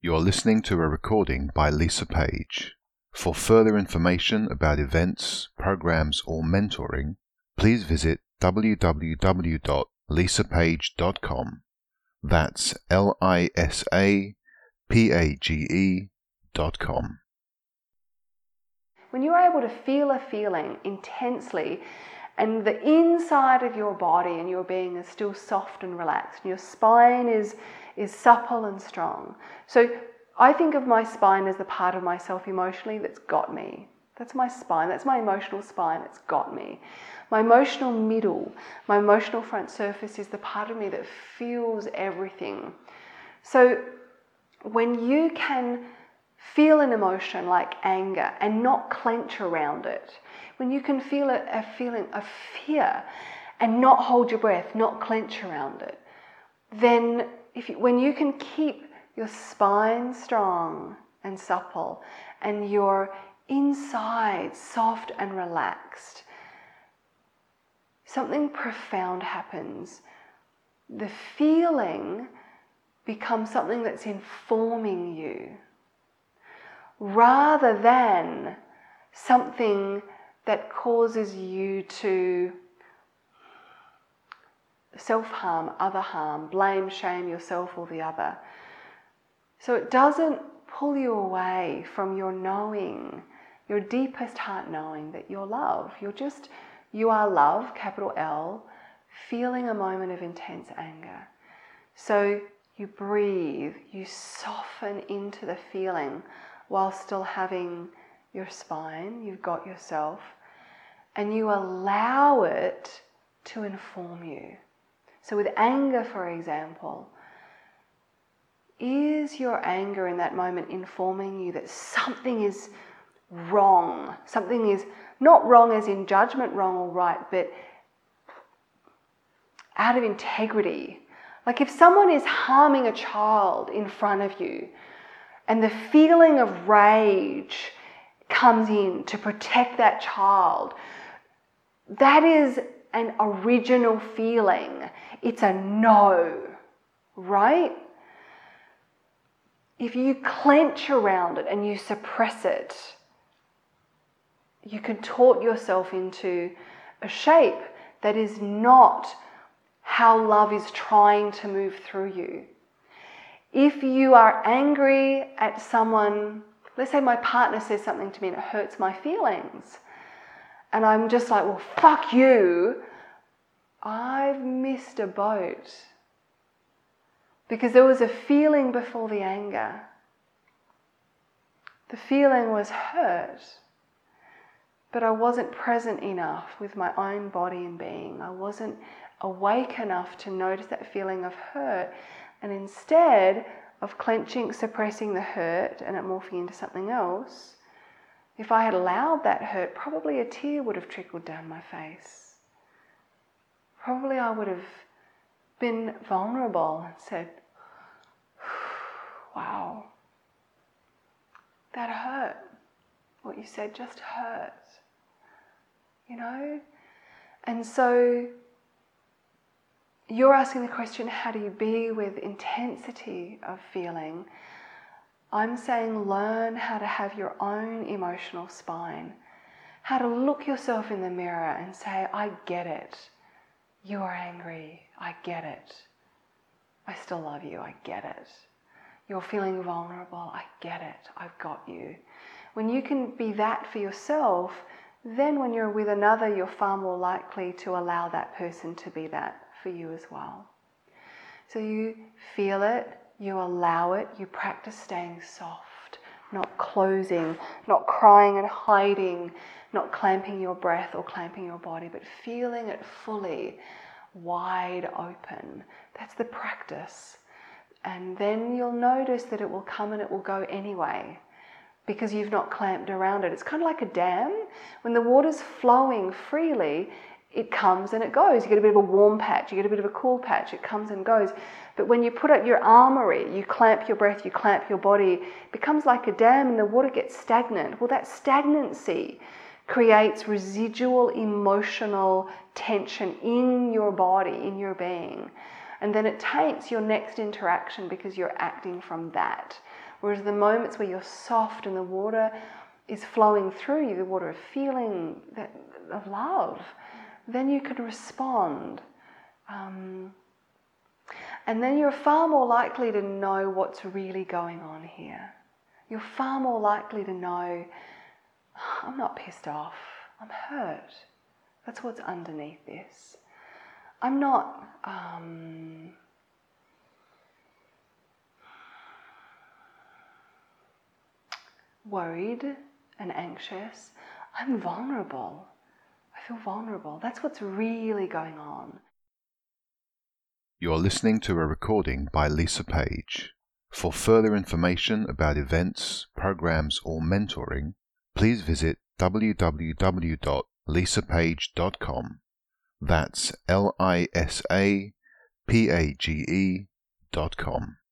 You are listening to a recording by Lisa Page. For further information about events, programs, or mentoring, please visit www.lisapage.com. That's L I S A P A G E dot com. When you're able to feel a feeling intensely, and the inside of your body and your being is still soft and relaxed, and your spine is, is supple and strong. So I think of my spine as the part of myself emotionally that's got me. That's my spine, that's my emotional spine, it's got me. My emotional middle, my emotional front surface is the part of me that feels everything. So when you can feel an emotion like anger and not clench around it, when you can feel a, a feeling of fear and not hold your breath, not clench around it, then if you, when you can keep your spine strong and supple and your inside soft and relaxed, something profound happens. The feeling becomes something that's informing you rather than something that causes you to self harm, other harm, blame, shame yourself or the other. So it doesn't pull you away from your knowing, your deepest heart knowing that you're love. You're just, you are love, capital L, feeling a moment of intense anger. So you breathe, you soften into the feeling while still having your spine, you've got yourself, and you allow it to inform you. So, with anger, for example, is your anger in that moment informing you that something is wrong? Something is not wrong as in judgment, wrong or right, but out of integrity. Like if someone is harming a child in front of you, and the feeling of rage comes in to protect that child, that is an original feeling. It's a no, right? If you clench around it and you suppress it, you can tort yourself into a shape that is not how love is trying to move through you. If you are angry at someone, let's say my partner says something to me and it hurts my feelings, and I'm just like, well, fuck you, I've missed a boat. Because there was a feeling before the anger. The feeling was hurt, but I wasn't present enough with my own body and being. I wasn't awake enough to notice that feeling of hurt and instead of clenching, suppressing the hurt and it morphing into something else, if I had allowed that hurt, probably a tear would have trickled down my face. Probably I would have been vulnerable and said, Wow, that hurt. What you said just hurt. You know? And so you're asking the question how do you be with intensity of feeling? I'm saying learn how to have your own emotional spine, how to look yourself in the mirror and say, I get it. You are angry. I get it. I still love you. I get it. You're feeling vulnerable. I get it. I've got you. When you can be that for yourself, then when you're with another, you're far more likely to allow that person to be that for you as well. So you feel it, you allow it, you practice staying soft, not closing, not crying and hiding, not clamping your breath or clamping your body, but feeling it fully, wide open. That's the practice. And then you'll notice that it will come and it will go anyway because you've not clamped around it. It's kind of like a dam. When the water's flowing freely, it comes and it goes. You get a bit of a warm patch, you get a bit of a cool patch, it comes and goes. But when you put up your armory, you clamp your breath, you clamp your body, it becomes like a dam and the water gets stagnant. Well, that stagnancy creates residual emotional tension in your body, in your being. And then it taints your next interaction because you're acting from that. Whereas the moments where you're soft and the water is flowing through you, the water of feeling, of love, then you can respond. Um, and then you're far more likely to know what's really going on here. You're far more likely to know, I'm not pissed off, I'm hurt. That's what's underneath this. I'm not. Um, worried and anxious. I'm vulnerable. Feel vulnerable. That's what's really going on. You're listening to a recording by Lisa Page. For further information about events, programs, or mentoring, please visit www.lisapage.com. That's L I S A P A G E dot com.